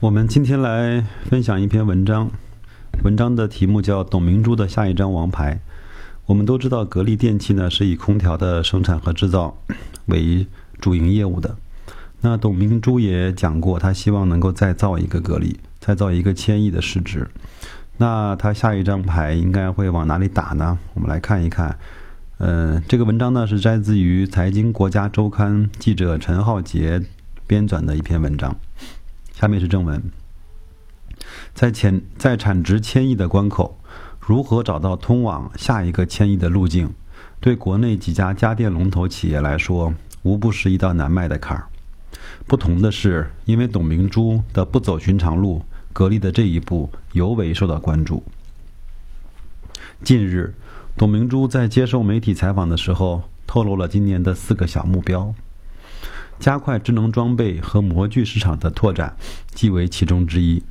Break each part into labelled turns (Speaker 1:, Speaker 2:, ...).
Speaker 1: 我们今天来分享一篇文章，文章的题目叫《董明珠的下一张王牌》。我们都知道，格力电器呢是以空调的生产和制造为主营业务的。那董明珠也讲过，他希望能够再造一个格力，再造一个千亿的市值。那他下一张牌应该会往哪里打呢？我们来看一看。呃，这个文章呢是摘自于《财经国家周刊》记者陈浩杰编纂的一篇文章。下面是正文。在前在产值千亿的关口，如何找到通往下一个千亿的路径，对国内几家家电龙头企业来说，无不是一道难迈的坎儿。不同的是，因为董明珠的不走寻常路，格力的这一步尤为受到关注。近日，董明珠在接受媒体采访的时候，透露了今年的四个小目标。加快智能装备和模具市场的拓展，即为其中之一。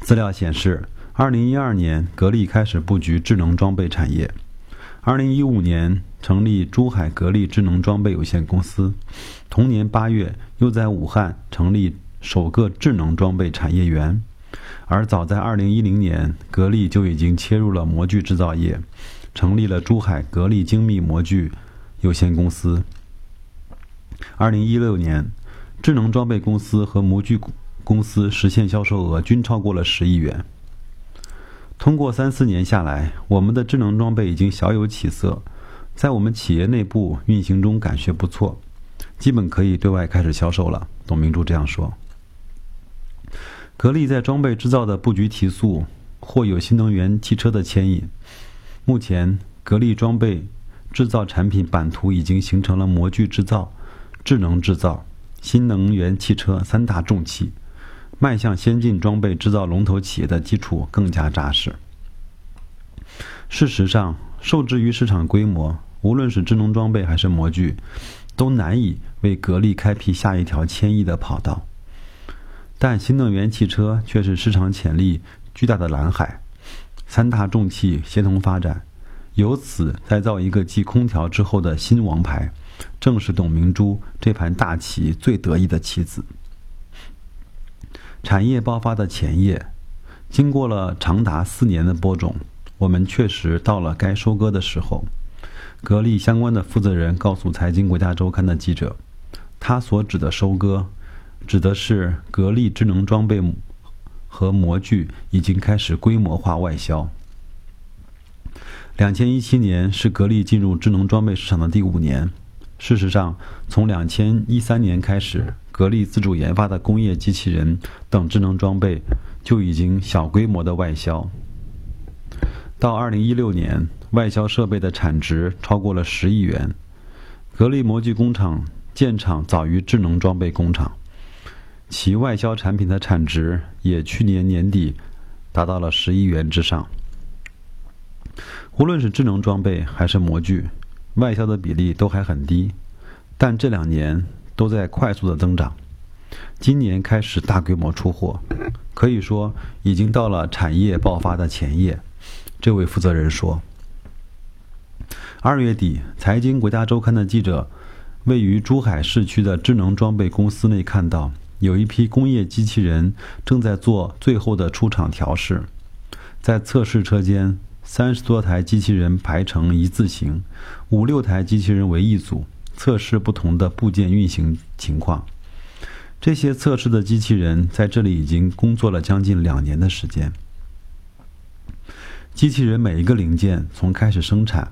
Speaker 1: 资料显示，二零一二年格力开始布局智能装备产业，二零一五年成立珠海格力智能装备有限公司，同年八月又在武汉成立首个智能装备产业园，而早在二零一零年，格力就已经切入了模具制造业，成立了珠海格力精密模具有限公司。二零一六年，智能装备公司和模具公司实现销售额均超过了十亿元。通过三四年下来，我们的智能装备已经小有起色，在我们企业内部运行中感觉不错，基本可以对外开始销售了。董明珠这样说。格力在装备制造的布局提速，或有新能源汽车的牵引。目前，格力装备制造产品版图已经形成了模具制造。智能制造、新能源汽车三大重器，迈向先进装备制造龙头企业的基础更加扎实。事实上，受制于市场规模，无论是智能装备还是模具，都难以为格力开辟下一条千亿的跑道。但新能源汽车却是市场潜力巨大的蓝海，三大重器协同发展，由此再造一个继空调之后的新王牌。正是董明珠这盘大棋最得意的棋子。产业爆发的前夜，经过了长达四年的播种，我们确实到了该收割的时候。格力相关的负责人告诉《财经国家周刊》的记者，他所指的收割，指的是格力智能装备和模具已经开始规模化外销。两千一七年是格力进入智能装备市场的第五年。事实上，从两千一三年开始，格力自主研发的工业机器人等智能装备就已经小规模的外销。到二零一六年，外销设备的产值超过了十亿元。格力模具工厂建厂早于智能装备工厂，其外销产品的产值也去年年底达到了十亿元之上。无论是智能装备还是模具。外销的比例都还很低，但这两年都在快速的增长。今年开始大规模出货，可以说已经到了产业爆发的前夜。这位负责人说：“二月底，《财经国家周刊》的记者位于珠海市区的智能装备公司内看到，有一批工业机器人正在做最后的出厂调试，在测试车间。”三十多台机器人排成一字形，五六台机器人为一组，测试不同的部件运行情况。这些测试的机器人在这里已经工作了将近两年的时间。机器人每一个零件从开始生产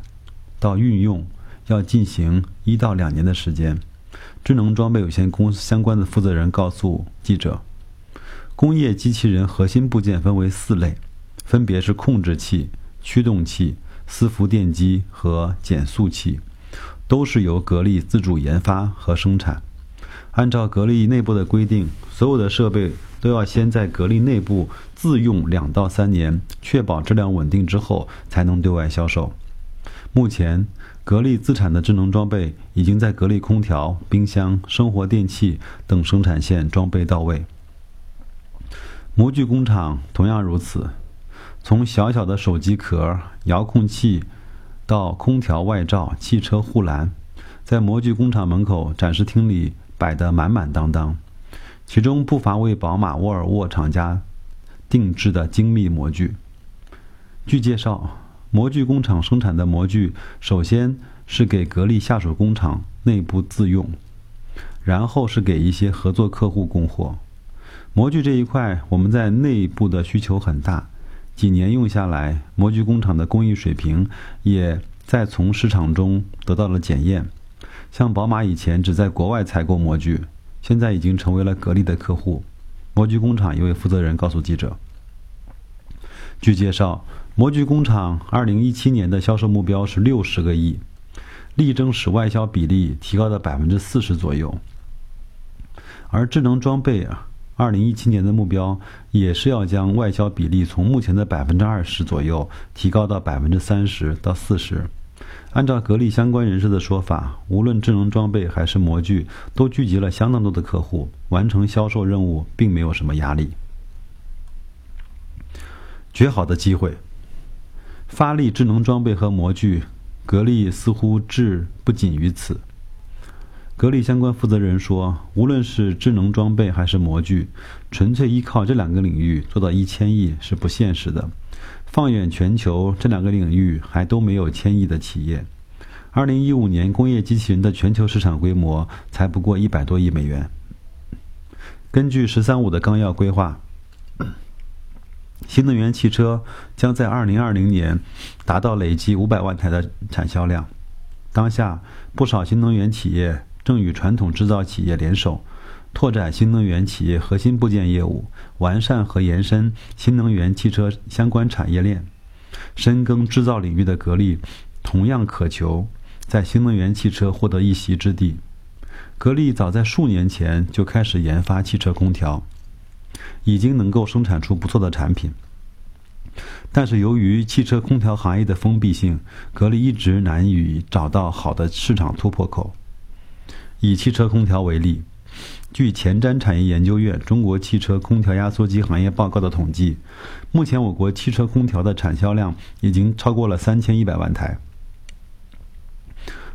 Speaker 1: 到运用，要进行一到两年的时间。智能装备有限公司相关的负责人告诉记者，工业机器人核心部件分为四类，分别是控制器。驱动器、伺服电机和减速器，都是由格力自主研发和生产。按照格力内部的规定，所有的设备都要先在格力内部自用两到三年，确保质量稳定之后，才能对外销售。目前，格力自产的智能装备已经在格力空调、冰箱、生活电器等生产线装备到位。模具工厂同样如此。从小小的手机壳、遥控器，到空调外罩、汽车护栏，在模具工厂门口展示厅里摆得满满当当。其中不乏为宝马、沃尔沃厂家定制的精密模具。据介绍，模具工厂生产的模具首先是给格力下属工厂内部自用，然后是给一些合作客户供货。模具这一块，我们在内部的需求很大，几年用下来，模具工厂的工艺水平也在从市场中得到了检验。像宝马以前只在国外采购模具，现在已经成为了格力的客户。模具工厂一位负责人告诉记者：“据介绍，模具工厂2017年的销售目标是60个亿，力争使外销比例提高到百分之四十左右。而智能装备啊。”二零一七年的目标也是要将外销比例从目前的百分之二十左右提高到百分之三十到四十。按照格力相关人士的说法，无论智能装备还是模具，都聚集了相当多的客户，完成销售任务并没有什么压力。绝好的机会，发力智能装备和模具，格力似乎志不仅于此。格力相关负责人说：“无论是智能装备还是模具，纯粹依靠这两个领域做到一千亿是不现实的。放眼全球，这两个领域还都没有千亿的企业。二零一五年，工业机器人的全球市场规模才不过一百多亿美元。根据‘十三五’的纲要规划，新能源汽车将在二零二零年达到累计五百万台的产销量。当下，不少新能源企业。”正与传统制造企业联手，拓展新能源企业核心部件业务，完善和延伸新能源汽车相关产业链。深耕制造领域的格力，同样渴求在新能源汽车获得一席之地。格力早在数年前就开始研发汽车空调，已经能够生产出不错的产品。但是由于汽车空调行业的封闭性，格力一直难以找到好的市场突破口。以汽车空调为例，据前瞻产业研究院《中国汽车空调压缩机行业报告》的统计，目前我国汽车空调的产销量已经超过了三千一百万台。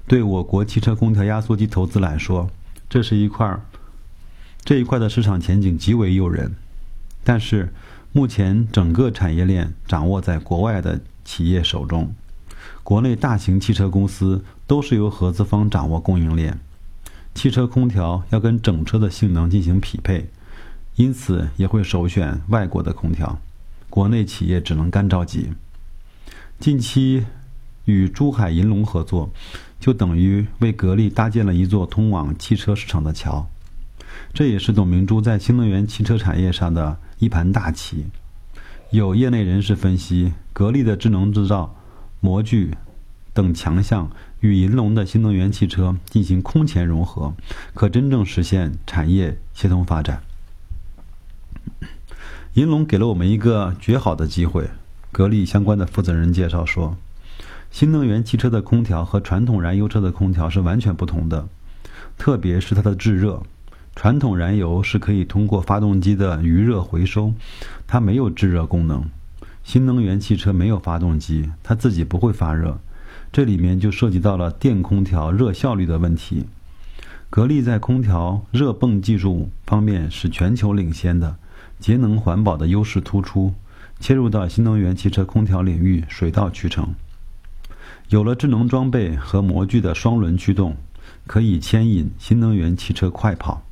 Speaker 1: 对我国汽车空调压缩机投资来说，这是一块这一块的市场前景极为诱人。但是，目前整个产业链掌握在国外的企业手中，国内大型汽车公司都是由合资方掌握供应链。汽车空调要跟整车的性能进行匹配，因此也会首选外国的空调，国内企业只能干着急。近期与珠海银隆合作，就等于为格力搭建了一座通往汽车市场的桥，这也是董明珠在新能源汽车产业上的一盘大棋。有业内人士分析，格力的智能制造、模具等强项。与银龙的新能源汽车进行空前融合，可真正实现产业协同发展。银龙给了我们一个绝好的机会。格力相关的负责人介绍说，新能源汽车的空调和传统燃油车的空调是完全不同的，特别是它的制热。传统燃油是可以通过发动机的余热回收，它没有制热功能。新能源汽车没有发动机，它自己不会发热。这里面就涉及到了电空调热效率的问题。格力在空调热泵技术方面是全球领先的，节能环保的优势突出，切入到新能源汽车空调领域水到渠成。有了智能装备和模具的双轮驱动，可以牵引新能源汽车快跑。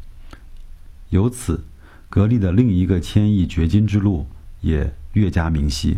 Speaker 1: 由此，格力的另一个千亿掘金之路也越加明晰。